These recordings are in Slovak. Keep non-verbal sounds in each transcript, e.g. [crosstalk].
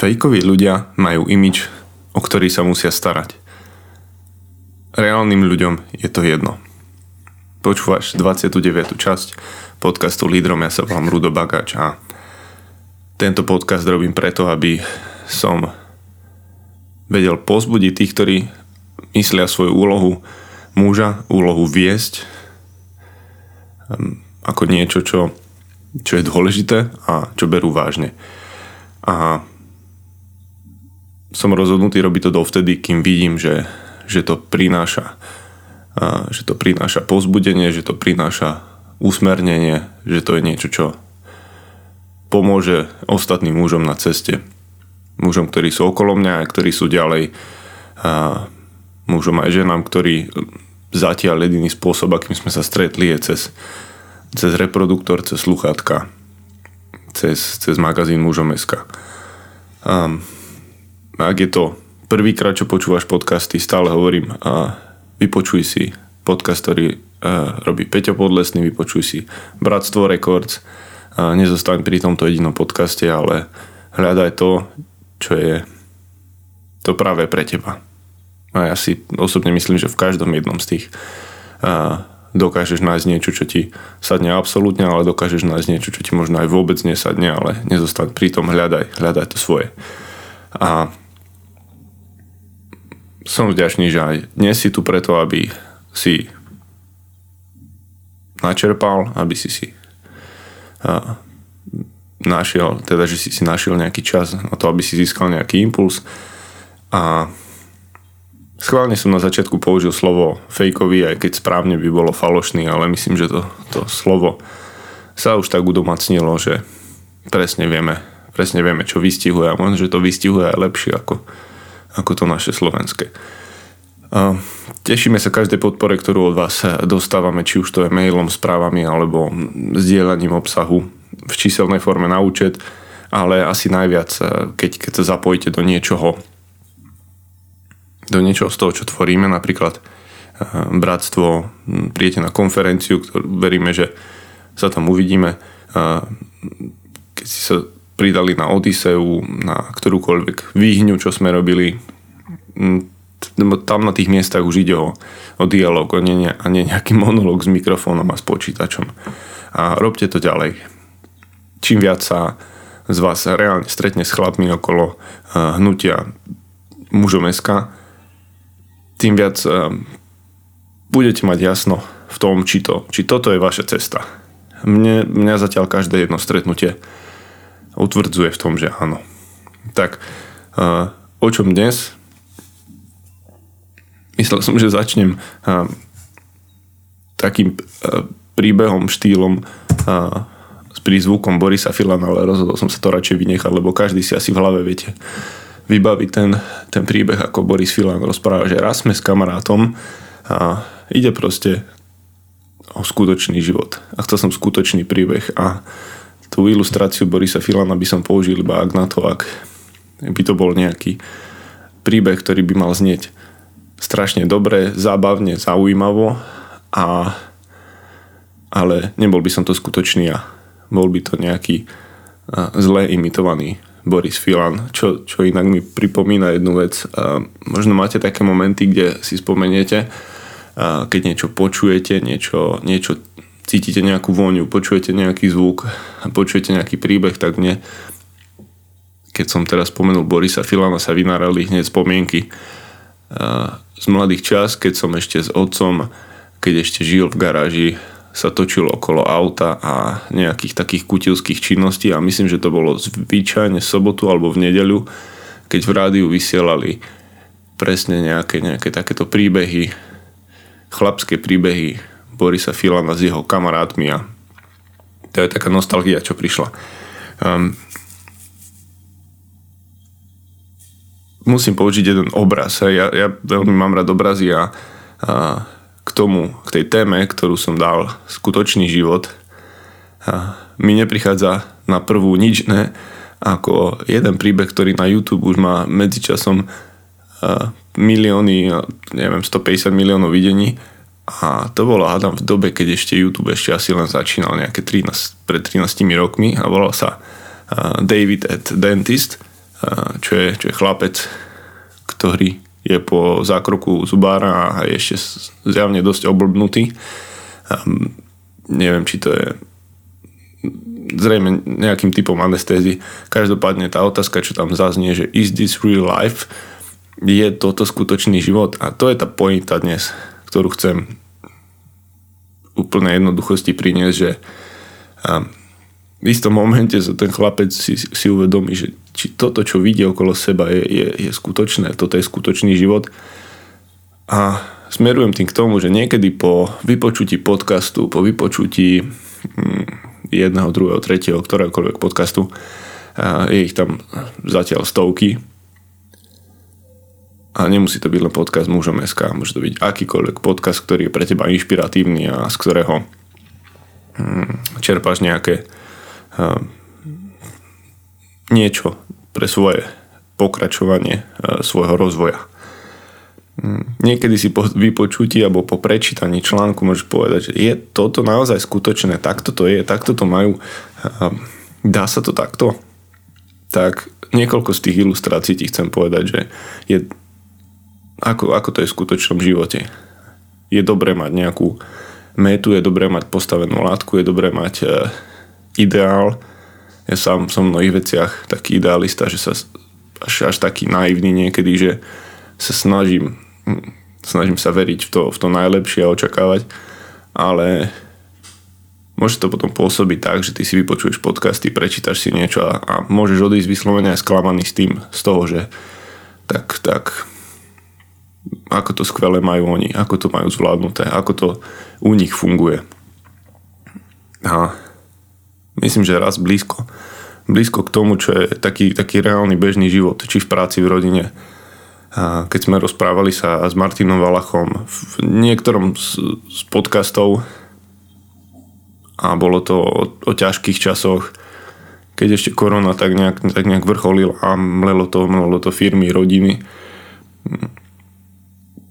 Fejkoví ľudia majú imič, o ktorý sa musia starať. Reálnym ľuďom je to jedno. Počúvaš 29. časť podcastu Lídrom, ja sa volám Rudo Bagáč a tento podcast robím preto, aby som vedel pozbudiť tých, ktorí myslia svoju úlohu muža, úlohu viesť um, ako niečo, čo, čo je dôležité a čo berú vážne. A som rozhodnutý robiť to dovtedy, kým vidím, že, že to prináša že to prináša pozbudenie, že to prináša usmernenie, že to je niečo, čo pomôže ostatným mužom na ceste. Mužom, ktorí sú okolo mňa ktorí sú ďalej. A mužom aj ženám, ktorí zatiaľ jediný spôsob, akým sme sa stretli, je cez, cez reproduktor, cez sluchátka, cez, cez magazín mužom.sk. Um, ak je to prvýkrát, čo počúvaš podcasty, stále hovorím, a vypočuj si podcast, ktorý a, robí Peťo Podlesný, vypočuj si Bratstvo Records, a nezostaň pri tomto jedinom podcaste, ale hľadaj to, čo je to práve pre teba. A ja si osobne myslím, že v každom jednom z tých a, dokážeš nájsť niečo, čo ti sadne absolútne, ale dokážeš nájsť niečo, čo ti možno aj vôbec nesadne, ale nezostaň pri tom, hľadaj, hľadaj to svoje. A som vďačný, že aj dnes si tu preto, aby si načerpal, aby si si našiel, teda, že si si našiel nejaký čas na to, aby si získal nejaký impuls. A schválne som na začiatku použil slovo fejkový, aj keď správne by bolo falošný, ale myslím, že to, to slovo sa už tak udomacnilo, že presne vieme, presne vieme, čo vystihuje a možno, že to vystihuje aj lepšie ako, ako to naše slovenské. Tešíme sa každej podpore, ktorú od vás dostávame, či už to je mailom, správami alebo zdieľaním obsahu v číselnej forme na účet, ale asi najviac, keď, keď sa zapojíte do niečoho, do niečoho z toho, čo tvoríme, napríklad bratstvo, príjete na konferenciu, ktorú veríme, že sa tam uvidíme. Keď si sa pridali na Odiseu, na ktorúkoľvek výhňu, čo sme robili. Mm, tam na tých miestach už ide o, o dialog, o nie, a nie nejaký [laughs] monolog s mikrofónom a s počítačom. A robte to ďalej. Čím viac sa z vás reálne stretne s chlapmi okolo uh, hnutia mužom SK, tým viac uh, budete mať jasno v tom, či, to, či toto je vaša cesta. Mne, mňa zatiaľ každé jedno stretnutie utvrdzuje v tom, že áno. Tak uh, o čom dnes? Myslel som, že začnem uh, takým uh, príbehom, štýlom s prízvukom Borisa Filana, ale rozhodol som sa to radšej vynechať, lebo každý si asi v hlave, viete, vybaví ten, ten príbeh, ako Boris Filan rozpráva, že raz sme s kamarátom a ide proste o skutočný život. A chcel som skutočný príbeh a tú ilustráciu Borisa Filana by som použil iba ak na to, ak by to bol nejaký príbeh, ktorý by mal znieť strašne dobre, zábavne, zaujímavo a ale nebol by som to skutočný ja. Bol by to nejaký zle imitovaný Boris Filan, čo, čo inak mi pripomína jednu vec. Možno máte také momenty, kde si spomeniete, keď niečo počujete, niečo, niečo cítite nejakú vôňu, počujete nejaký zvuk, počujete nejaký príbeh, tak mne, keď som teraz spomenul Borisa Filana, sa vynárali hneď spomienky z mladých čas, keď som ešte s otcom, keď ešte žil v garáži, sa točil okolo auta a nejakých takých kutilských činností a myslím, že to bolo zvyčajne sobotu alebo v nedeľu, keď v rádiu vysielali presne nejaké, nejaké takéto príbehy, chlapské príbehy Borisa Filana s jeho kamarátmi a to je taká nostalgia, čo prišla. Um, musím použiť jeden obraz. Ja, ja veľmi mám rád obrazy a, a k tomu, k tej téme, ktorú som dal, skutočný život, a mi neprichádza na prvú nič ne, ako jeden príbeh, ktorý na YouTube už má medzičasom milióny, neviem, 150 miliónov videní a to bolo, hádam, v dobe, keď ešte YouTube ešte asi len začínal nejaké 13, pred 13 rokmi a volal sa uh, David at Dentist. čo je, čo je chlapec, ktorý je po zákroku zubára a je ešte zjavne dosť oblbnutý. Um, neviem, či to je zrejme nejakým typom anestézy. Každopádne tá otázka, čo tam zaznie, že is this real life, je toto skutočný život a to je tá pointa dnes, ktorú chcem úplne jednoduchosti priniesť, že v istom momente sa ten chlapec si, si uvedomí, že či toto, čo vidí okolo seba, je, je, je skutočné, toto je skutočný život. A smerujem tým k tomu, že niekedy po vypočutí podcastu, po vypočutí hm, jedného, druhého, tretieho, ktoréhokoľvek podcastu, je ich tam zatiaľ stovky, a nemusí to byť len podcast mužom SK, môže to byť akýkoľvek podcast, ktorý je pre teba inšpiratívny a z ktorého hm, čerpáš nejaké niečo pre svoje pokračovanie svojho rozvoja. Hm, niekedy si po vypočutí alebo po prečítaní článku môžeš povedať, že je toto naozaj skutočné, takto to je, takto to majú, dá sa to takto? Tak niekoľko z tých ilustrácií ti chcem povedať, že je, ako, ako to je v skutočnom živote. Je dobré mať nejakú metu, je dobré mať postavenú látku, je dobré mať ideál. Ja sám som v mnohých veciach taký idealista, že sa až, až taký naivný niekedy, že sa snažím, snažím sa veriť v to, v to najlepšie a očakávať, ale môže to potom pôsobiť tak, že ty si vypočuješ podcasty, prečítaš si niečo a, a môžeš odísť vyslovene aj sklamaný s tým, z toho, že tak, tak ako to skvelé majú oni, ako to majú zvládnuté, ako to u nich funguje. A myslím, že raz blízko, blízko k tomu, čo je taký, taký reálny bežný život, či v práci, v rodine. A keď sme rozprávali sa s Martinom Valachom v niektorom z, z podcastov a bolo to o, o ťažkých časoch, keď ešte korona tak nejak, tak nejak vrcholil a mlelo to, mlelo to firmy, rodiny.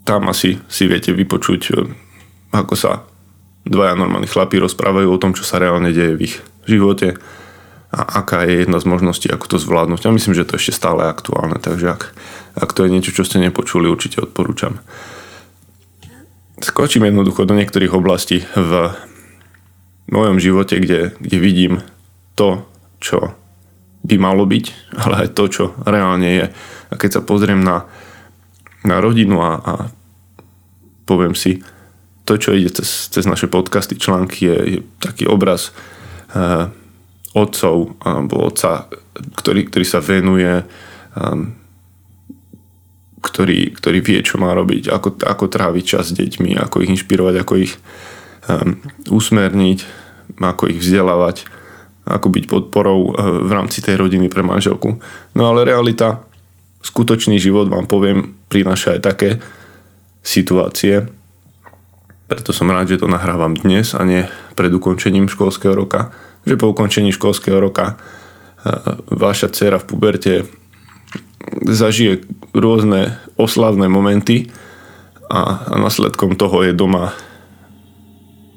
Tam asi si viete vypočuť, ako sa dvaja normálni chlapí rozprávajú o tom, čo sa reálne deje v ich živote a aká je jedna z možností, ako to zvládnuť. Ja myslím, že to ešte stále aktuálne, takže ak, ak to je niečo, čo ste nepočuli, určite odporúčam. Skočím jednoducho do niektorých oblastí v mojom živote, kde, kde vidím to, čo by malo byť, ale aj to, čo reálne je. A keď sa pozriem na, na rodinu a, a poviem si, to, čo ide cez, cez naše podcasty, články, je, je taký obraz uh, otcov alebo otca, ktorý, ktorý sa venuje um, ktorý, ktorý vie, čo má robiť, ako, ako tráviť čas s deťmi, ako ich inšpirovať, ako ich um, usmerniť, ako ich vzdelávať, ako byť podporou uh, v rámci tej rodiny pre manželku. No ale realita, skutočný život, vám poviem, prináša aj také situácie, preto som rád, že to nahrávam dnes a nie pred ukončením školského roka. Že po ukončení školského roka e, vaša dcera v puberte zažije rôzne oslavné momenty a, následkom toho je doma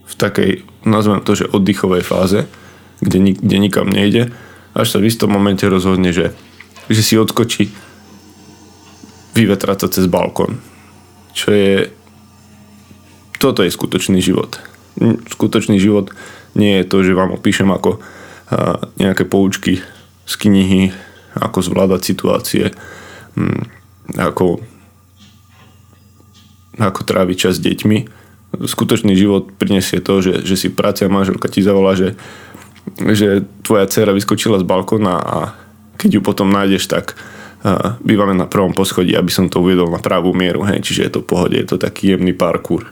v takej, nazvem to, že oddychovej fáze, kde, kde nikam nejde, až sa v istom momente rozhodne, že, že si odskočí vyvetrať sa cez balkón. Čo je toto je skutočný život. Skutočný život nie je to, že vám opíšem ako nejaké poučky z knihy, ako zvládať situácie, hm, ako, ako tráviť čas s deťmi. Skutočný život prinesie to, že, že si práca manželka ti zavolá, že, že tvoja dcera vyskočila z balkóna a keď ju potom nájdeš, tak bývame na prvom poschodí, aby som to uviedol na pravú mieru, hej, čiže je to v pohode, je to taký jemný parkour.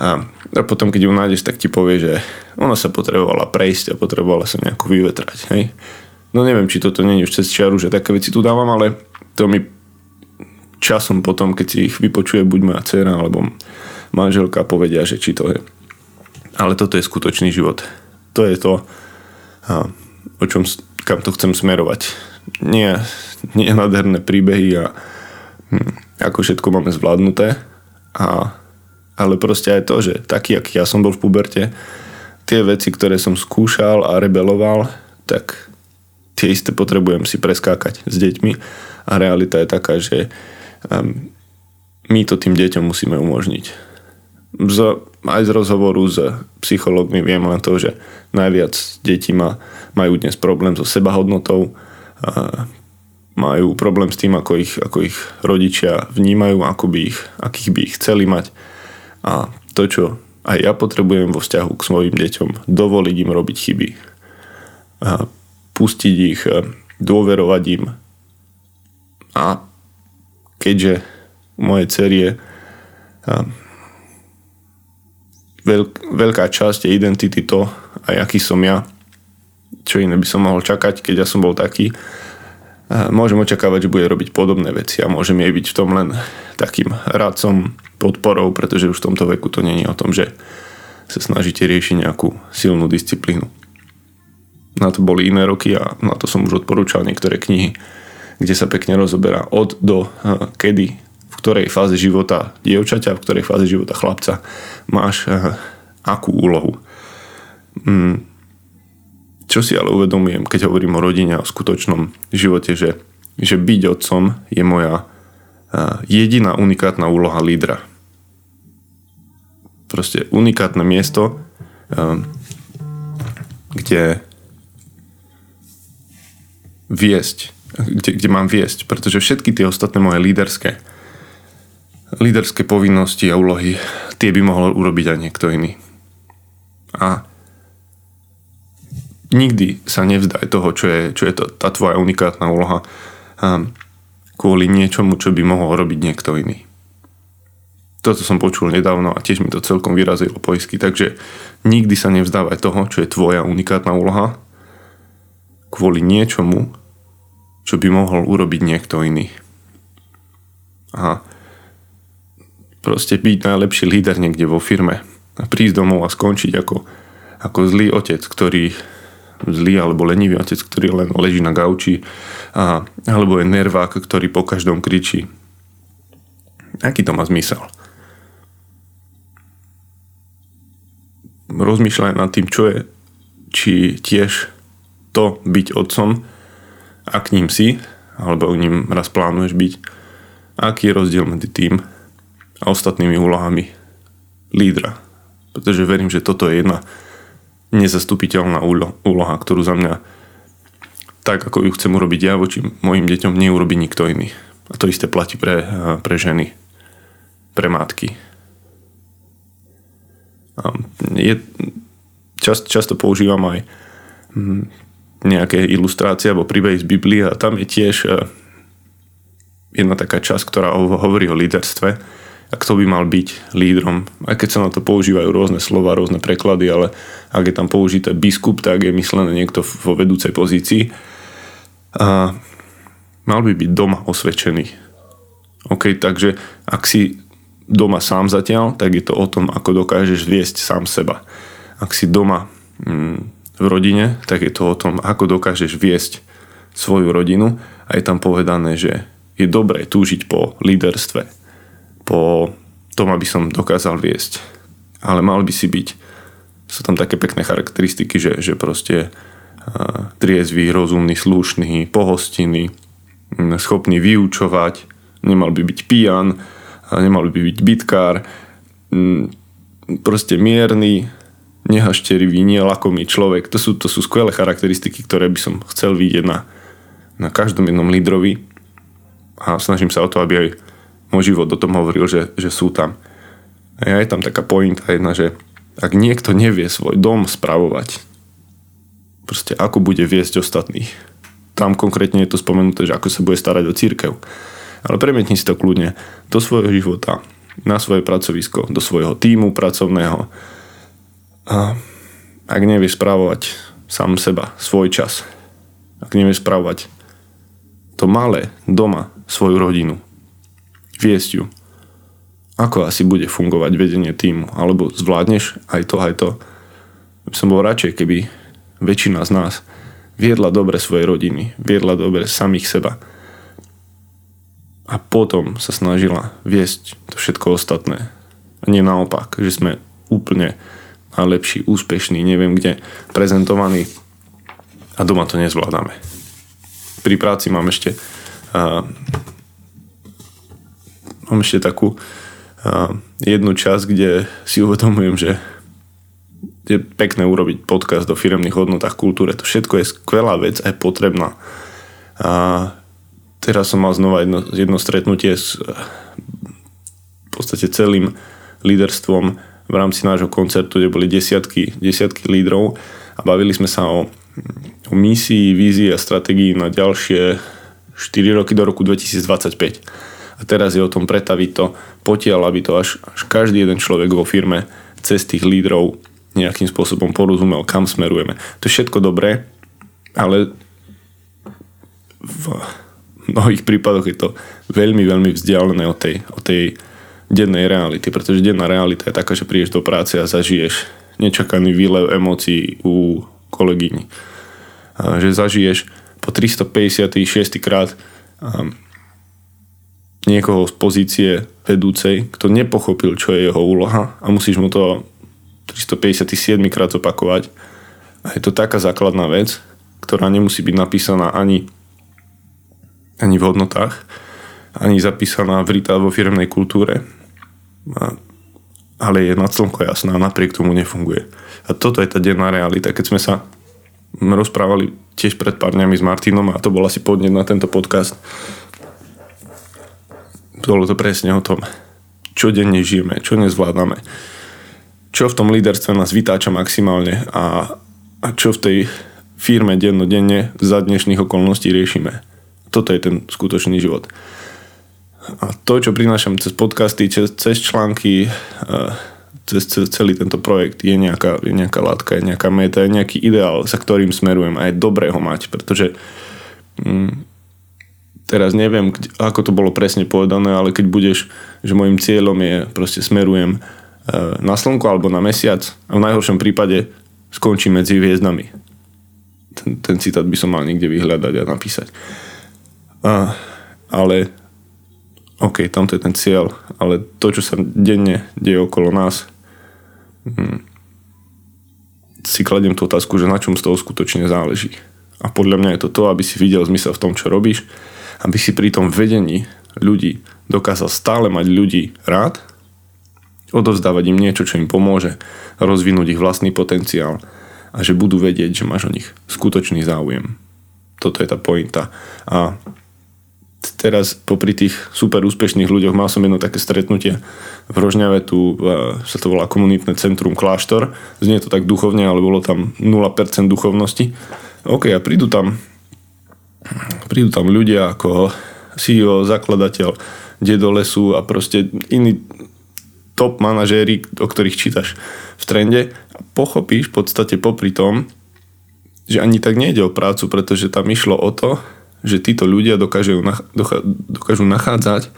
A, a potom, keď ju nájdeš, tak ti povie, že ona sa potrebovala prejsť a potrebovala sa nejako vyvetrať. Hej? No neviem, či toto nie je už cez čiaru, že také veci tu dávam, ale to mi časom potom, keď si ich vypočuje buď moja dcera alebo manželka povedia, že či to je. Ale toto je skutočný život. To je to, a, o čom, kam to chcem smerovať. Nie, nie nádherné príbehy a hm, ako všetko máme zvládnuté. A ale proste aj to, že taký, aký ja som bol v puberte, tie veci, ktoré som skúšal a rebeloval, tak tie isté potrebujem si preskákať s deťmi. A realita je taká, že um, my to tým deťom musíme umožniť. Z, aj z rozhovoru s psychológmi viem len to, že najviac detí má, majú dnes problém so sebahodnotou, majú problém s tým, ako ich, ako ich rodičia vnímajú, ako by ich, akých by ich chceli mať. A to, čo aj ja potrebujem vo vzťahu k svojim deťom, dovoliť im robiť chyby. A pustiť ich, dôverovať im. A keďže moje cerie veľk, veľká časť je identity to, aj aký som ja, čo iné by som mohol čakať, keď ja som bol taký, môžem očakávať, že bude robiť podobné veci a môžem jej byť v tom len takým radcom, podporou, pretože už v tomto veku to není o tom, že sa snažíte riešiť nejakú silnú disciplínu. Na to boli iné roky a na to som už odporúčal niektoré knihy, kde sa pekne rozoberá od do kedy, v ktorej fáze života dievčaťa, v ktorej fáze života chlapca máš akú úlohu. Čo si ale uvedomujem, keď hovorím o rodine a o skutočnom živote, že, že byť otcom je moja jediná unikátna úloha lídra. Proste unikátne miesto, kde viesť, kde, kde mám viesť, pretože všetky tie ostatné moje líderské líderské povinnosti a úlohy, tie by mohol urobiť aj niekto iný. A nikdy sa nevzdaj toho, čo je, čo je to, tá tvoja unikátna úloha um, kvôli niečomu, čo by mohol robiť niekto iný. Toto som počul nedávno a tiež mi to celkom vyrazilo poisky, takže nikdy sa nevzdávaj toho, čo je tvoja unikátna úloha kvôli niečomu, čo by mohol urobiť niekto iný. A proste byť najlepší líder niekde vo firme a prísť domov a skončiť ako, ako zlý otec, ktorý zlý alebo lenivý otec, ktorý len leží na gauči a, alebo je nervák, ktorý po každom kričí. Aký to má zmysel? Rozmýšľaj nad tým, čo je, či tiež to byť otcom, ak ním si, alebo ním raz plánuješ byť, aký je rozdiel medzi tým a ostatnými úlohami lídra. Pretože verím, že toto je jedna nezastupiteľná úloha, ktorú za mňa tak, ako ju chcem urobiť ja voči mojim deťom, neurobi nikto iný. A to isté platí pre, pre ženy, pre matky. Je, čast, často používam aj hm, nejaké ilustrácie alebo príbehy z Biblie a tam je tiež e, jedna taká časť, ktorá hovorí o líderstve a kto by mal byť lídrom. Aj keď sa na to používajú rôzne slova, rôzne preklady, ale ak je tam použité biskup, tak je myslené niekto vo vedúcej pozícii. A mal by byť doma osvedčený. OK, takže ak si doma sám zatiaľ, tak je to o tom, ako dokážeš viesť sám seba. Ak si doma mm, v rodine, tak je to o tom, ako dokážeš viesť svoju rodinu a je tam povedané, že je dobré túžiť po líderstve, po tom, aby som dokázal viesť. Ale mal by si byť, sú tam také pekné charakteristiky, že, že proste triezvý, rozumný, slušný, pohostinný, schopný vyučovať, nemal by byť pijan, nemal by byť bitkár, proste mierny, nehašterivý, nielakomý človek. To sú, to sú skvelé charakteristiky, ktoré by som chcel vidieť na, na každom jednom lídrovi a snažím sa o to, aby aj môj život o tom hovoril, že, že sú tam. A je tam taká pointa jedna, že ak niekto nevie svoj dom spravovať, proste ako bude viesť ostatných. Tam konkrétne je to spomenuté, že ako sa bude starať o církev. Ale premietni si to kľudne do svojho života, na svoje pracovisko, do svojho týmu pracovného. A ak nevie spravovať sám seba, svoj čas, ak nevie spravovať to malé doma, svoju rodinu, viesť ju. Ako asi bude fungovať vedenie týmu? Alebo zvládneš aj to, aj to? Som bol radšej, keby väčšina z nás viedla dobre svoje rodiny, viedla dobre samých seba a potom sa snažila viesť to všetko ostatné. A nie naopak, že sme úplne najlepší, úspešní, neviem kde, prezentovaní a doma to nezvládame. pri práci mám ešte uh, mám ešte takú uh, jednu časť, kde si uvedomujem, že je pekné urobiť podcast o firemných hodnotách, kultúre. To všetko je skvelá vec a je potrebná. A teraz som mal znova jedno, jedno stretnutie s v podstate celým líderstvom v rámci nášho koncertu, kde boli desiatky, desiatky lídrov a bavili sme sa o, o misii, vízii a stratégii na ďalšie 4 roky do roku 2025. A teraz je o tom pretaviť to potiaľ, aby to až, až každý jeden človek vo firme cez tých lídrov nejakým spôsobom porozumel, kam smerujeme. To je všetko dobré, ale v mnohých prípadoch je to veľmi, veľmi vzdialené od tej, od tej dennej reality, pretože denná realita je taká, že prídeš do práce a zažiješ nečakaný výlev emócií u kolegyni. Že zažiješ po 356 krát niekoho z pozície vedúcej, kto nepochopil, čo je jeho úloha a musíš mu to 357 krát zopakovať. A je to taká základná vec, ktorá nemusí byť napísaná ani, ani v hodnotách, ani zapísaná v rita vo firmnej kultúre, a, ale je na slnko jasná a napriek tomu nefunguje. A toto je tá denná realita. Keď sme sa rozprávali tiež pred pár dňami s Martinom a to bol asi podnet na tento podcast, bolo to presne o tom, čo denne žijeme, čo nezvládame čo v tom líderstve nás vytáča maximálne a, a čo v tej firme dennodenne za dnešných okolností riešime. Toto je ten skutočný život. A to, čo prinášam cez podcasty, cez, cez články, cez, cez celý tento projekt, je nejaká, je nejaká látka, je nejaká meta, je nejaký ideál, za ktorým smerujem a je dobré ho mať, pretože mm, teraz neviem, ako to bolo presne povedané, ale keď budeš, že môjim cieľom je, proste smerujem Eh, na slnko alebo na mesiac a v najhoršom prípade skončí medzi hviezdami. Ten, ten citát by som mal niekde vyhľadať a napísať. A, ale OK, tamto je ten cieľ, ale to, čo sa denne deje okolo nás, hm, si kladiem tú otázku, že na čom z toho skutočne záleží. A podľa mňa je to to, aby si videl zmysel v tom, čo robíš, aby si pri tom vedení ľudí dokázal stále mať ľudí rád odovzdávať im niečo, čo im pomôže rozvinúť ich vlastný potenciál a že budú vedieť, že máš o nich skutočný záujem. Toto je tá pointa. A teraz popri tých super úspešných ľuďoch mal som jedno také stretnutie v Rožňave, tu sa to volá komunitné centrum Kláštor. Znie to tak duchovne, ale bolo tam 0% duchovnosti. OK, a prídu tam prídu tam ľudia ako CEO, zakladateľ, dedo lesu a proste iní top manažéri, o ktorých čítaš v trende a pochopíš v podstate popri tom, že ani tak nejde o prácu, pretože tam išlo o to, že títo ľudia dokážu, dokážu nachádzať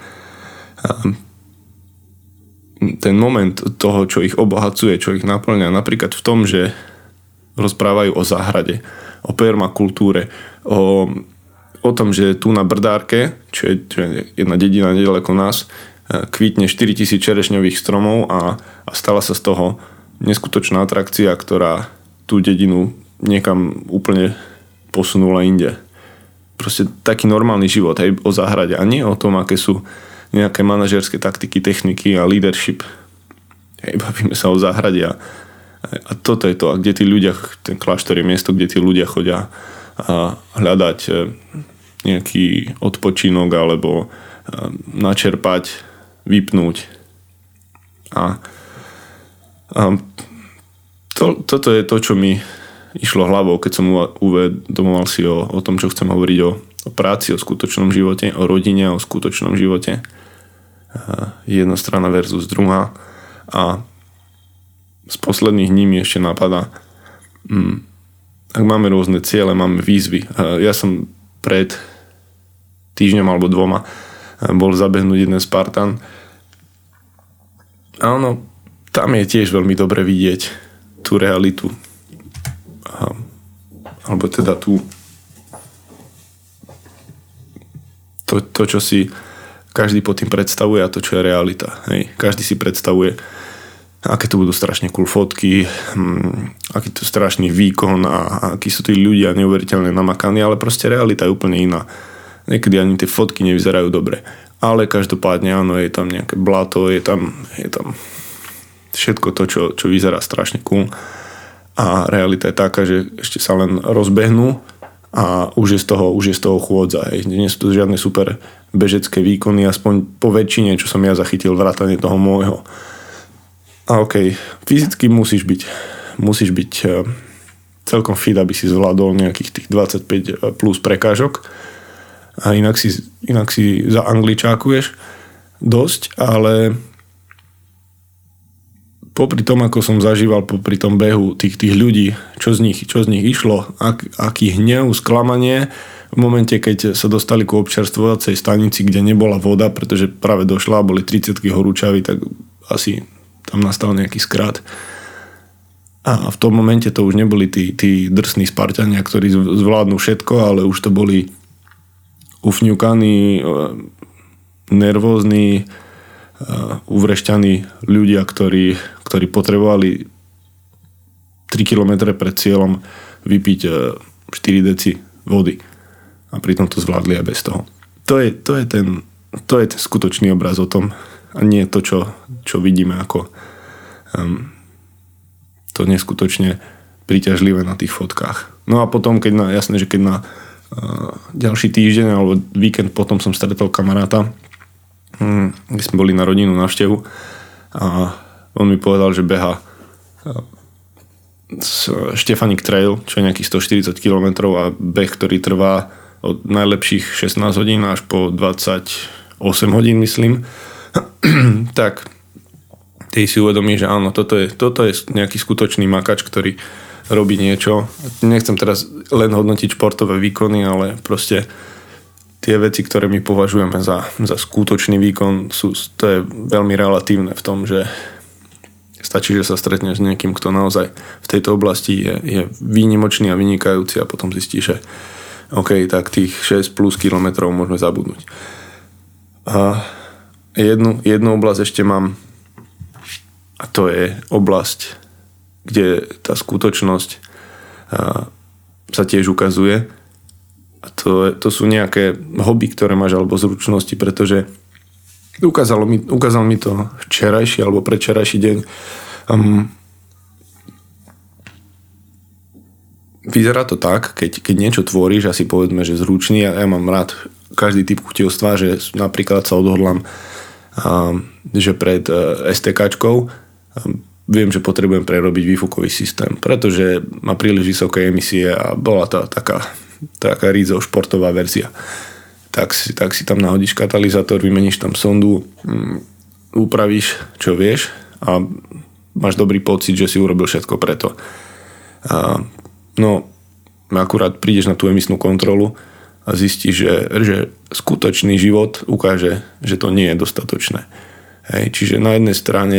ten moment toho, čo ich obohacuje, čo ich naplňa. Napríklad v tom, že rozprávajú o záhrade, o permakultúre, o, o tom, že tu na Brdárke, čo je, čo je jedna dedina nedaleko nás, kvitne 4000 čerešňových stromov a, a stala sa z toho neskutočná atrakcia, ktorá tú dedinu niekam úplne posunula inde. Proste taký normálny život hej, o záhrade a nie o tom, aké sú nejaké manažerské taktiky, techniky a leadership. Hej, bavíme sa o záhrade a, a toto je to, a kde tí ľudia, ten kláštor je miesto, kde tí ľudia chodia a hľadať e, nejaký odpočinok alebo e, načerpať vypnúť. A, a to, toto je to, čo mi išlo hlavou, keď som uvedomoval si o, o tom, čo chcem hovoriť o, o práci, o skutočnom živote, o rodine, o skutočnom živote. A jedna strana versus druhá. A z posledných dní mi ešte napadá, hm, ak máme rôzne ciele, máme výzvy. A ja som pred týždňom alebo dvoma bol zabehnúť jeden Spartan. A ono, tam je tiež veľmi dobre vidieť tú realitu. A, alebo teda tú to, to, čo si každý pod tým predstavuje a to, čo je realita. Hej. Každý si predstavuje aké to budú strašne cool fotky, hm, aký to strašný výkon a akí sú tí ľudia neuveriteľne namakaní, ale proste realita je úplne iná. Niekedy ani tie fotky nevyzerajú dobre. Ale každopádne áno, je tam nejaké blato, je tam, je tam všetko to, čo, čo vyzerá strašne cool. A realita je taká, že ešte sa len rozbehnú a už je z toho, už je z toho chôdza. Hej. Nie sú to žiadne super bežecké výkony, aspoň po väčšine, čo som ja zachytil, vrátane toho môjho. A OK, fyzicky musíš byť, musíš byť uh, celkom fit, aby si zvládol nejakých tých 25 e, plus prekážok. A inak si, inak si za angličákuješ dosť, ale popri tom, ako som zažíval popri tom behu tých, tých ľudí, čo z nich, čo z nich išlo, ak, aký hnev, sklamanie, v momente, keď sa dostali ku občerstvovacej stanici, kde nebola voda, pretože práve došla a boli 30 horúčavy, tak asi tam nastal nejaký skrat. A v tom momente to už neboli tí, tí drsní Spartania, ktorí zvládnu všetko, ale už to boli ufňukaní, e, nervózni, e, uvrešťaní ľudia, ktorí, ktorí potrebovali 3 km pred cieľom vypiť 4 e, deci vody. A pritom to zvládli aj bez toho. To je, to je, ten, to je ten skutočný obraz o tom, a nie to, čo, čo vidíme ako um, to neskutočne príťažlivé na tých fotkách. No a potom, keď na, jasné, že keď na ďalší týždeň alebo víkend potom som stretol kamaráta, um, kde sme boli na rodinu návštevu a on mi povedal, že beha uh, Štefanik Trail, čo je nejakých 140 km a beh, ktorý trvá od najlepších 16 hodín až po 28 hodín, myslím. [clears throat] Tak ty si uvedomí, že áno, toto je, toto je nejaký skutočný makač, ktorý robí niečo. Nechcem teraz len hodnotiť športové výkony, ale proste tie veci, ktoré my považujeme za, za skutočný výkon, sú, to je veľmi relatívne v tom, že stačí, že sa stretneš s niekým, kto naozaj v tejto oblasti je, je výnimočný a vynikajúci a potom zistíš, že OK, tak tých 6 plus kilometrov môžeme zabudnúť. A jednu, jednu oblasť ešte mám a to je oblasť, kde tá skutočnosť sa tiež ukazuje. A to, to sú nejaké hobby, ktoré máš alebo zručnosti, pretože ukázalo mi, ukázal mi to včerajší alebo predčerajší deň. Um, vyzerá to tak, keď, keď niečo tvoríš, asi povedzme, že zručný, ja, ja mám rád každý typ kutilstva, že napríklad sa odhodlám že pred e, STKčkou viem, že potrebujem prerobiť výfukový systém, pretože má príliš vysoké emisie a bola to taká, taká rízo športová verzia. Tak si, tak si tam nahodíš katalizátor, vymeníš tam sondu, mm, upravíš, čo vieš a máš dobrý pocit, že si urobil všetko preto. A, no, akurát prídeš na tú emisnú kontrolu a zistí, že, že skutočný život ukáže, že to nie je dostatočné. Hej, čiže na jednej strane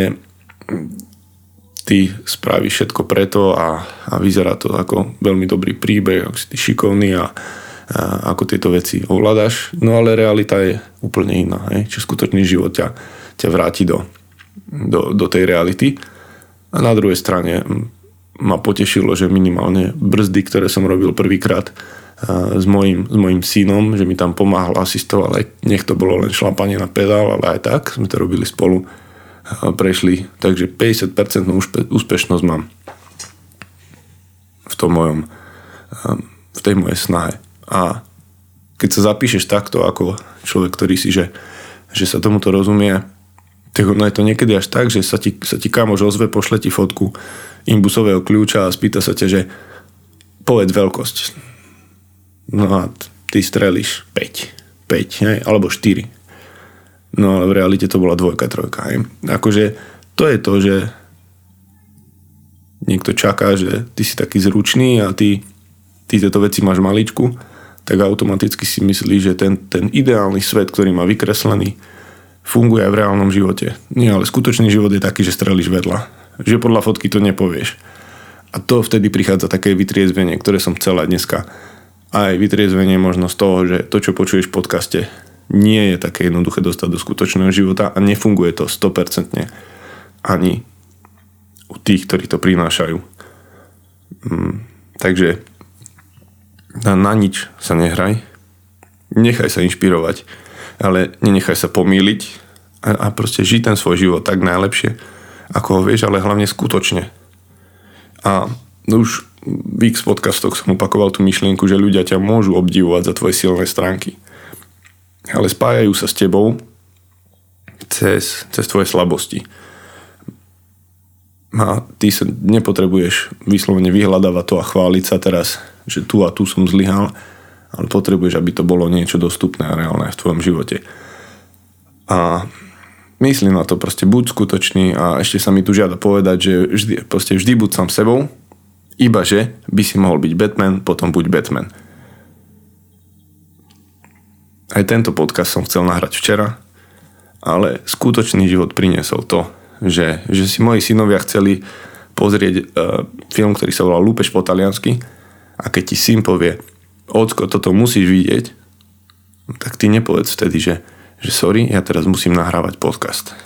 ty spravíš všetko preto a, a vyzerá to ako veľmi dobrý príbeh, ako si ty šikovný a, a ako tieto veci ovládaš, no ale realita je úplne iná. Hej? Čiže skutočný život ťa, ťa vráti do, do, do tej reality. A na druhej strane ma potešilo, že minimálne brzdy, ktoré som robil prvýkrát, s mojim, s mojim synom, že mi tam pomáhal, asistoval, aj nech to bolo len šlapanie na pedál, ale aj tak sme to robili spolu, prešli, takže 50% úspešnosť mám v tom mojom, v tej mojej snahe. A keď sa zapíšeš takto ako človek, ktorý si, že, že sa tomuto rozumie, tak ono je to niekedy až tak, že sa ti, sa ti kamož ozve, pošle ti fotku imbusového kľúča a spýta sa ťa, že povedz veľkosť No a ty strelíš 5. 5, hej? alebo 4. No ale v realite to bola dvojka, trojka. Hej? Akože to je to, že niekto čaká, že ty si taký zručný a ty, ty tieto veci máš maličku, tak automaticky si myslí, že ten, ten ideálny svet, ktorý má vykreslený, funguje aj v reálnom živote. Nie, ale skutočný život je taký, že strelíš vedľa. Že podľa fotky to nepovieš. A to vtedy prichádza také vytriezvenie, ktoré som chcela dneska aj vytriezvenie možno z toho, že to, čo počuješ v podcaste, nie je také jednoduché dostať do skutočného života a nefunguje to 100% ani u tých, ktorí to prinášajú. Mm, takže na, na nič sa nehraj, nechaj sa inšpirovať, ale nenechaj sa pomýliť a, a proste žij ten svoj život tak najlepšie, ako ho vieš, ale hlavne skutočne. A už v X podcastoch som opakoval tú myšlienku, že ľudia ťa môžu obdivovať za tvoje silné stránky. Ale spájajú sa s tebou cez, cez tvoje slabosti. A ty sa nepotrebuješ vyslovene vyhľadávať to a chváliť sa teraz, že tu a tu som zlyhal, ale potrebuješ, aby to bolo niečo dostupné a reálne v tvojom živote. A myslí na to, proste buď skutočný a ešte sa mi tu žiada povedať, že vždy, proste vždy buď sám sebou, iba že by si mohol byť Batman, potom buď Batman. Aj tento podcast som chcel nahrať včera, ale skutočný život priniesol to, že, že si moji synovia chceli pozrieť uh, film, ktorý sa volal Lúpeš po taliansky a keď ti syn povie, ocko, toto musíš vidieť, tak ty nepovedz vtedy, že, že sorry, ja teraz musím nahrávať podcast.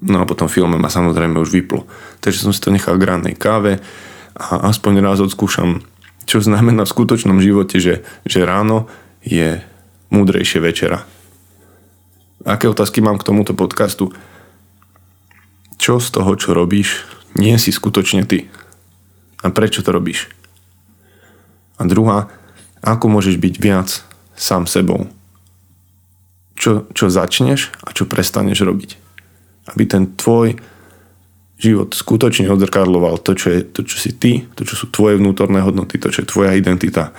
No a potom filme ma samozrejme už vyplo. Takže som si to nechal k rannej káve a aspoň raz odskúšam, čo znamená v skutočnom živote, že, že ráno je múdrejšie večera. Aké otázky mám k tomuto podcastu? Čo z toho, čo robíš, nie si skutočne ty? A prečo to robíš? A druhá, ako môžeš byť viac sám sebou? Čo, čo začneš a čo prestaneš robiť? Aby ten tvoj život skutočne odzrkadloval to, čo je to, čo si ty, to, čo sú tvoje vnútorné hodnoty, to, čo je tvoja identita.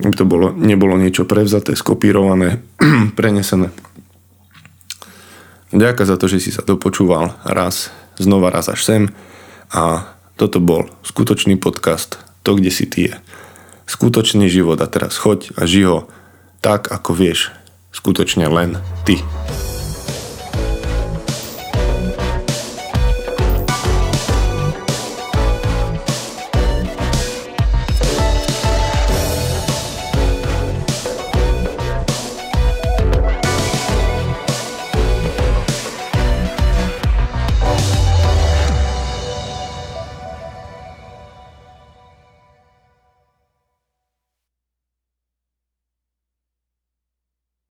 Aby to bolo, nebolo niečo prevzaté, skopírované, [clears throat] prenesené. Ďakujem za to, že si sa to počúval raz, znova raz až sem. A toto bol skutočný podcast, to, kde si ty je skutočný život a teraz choď a ži ho tak, ako vieš skutočne len ty.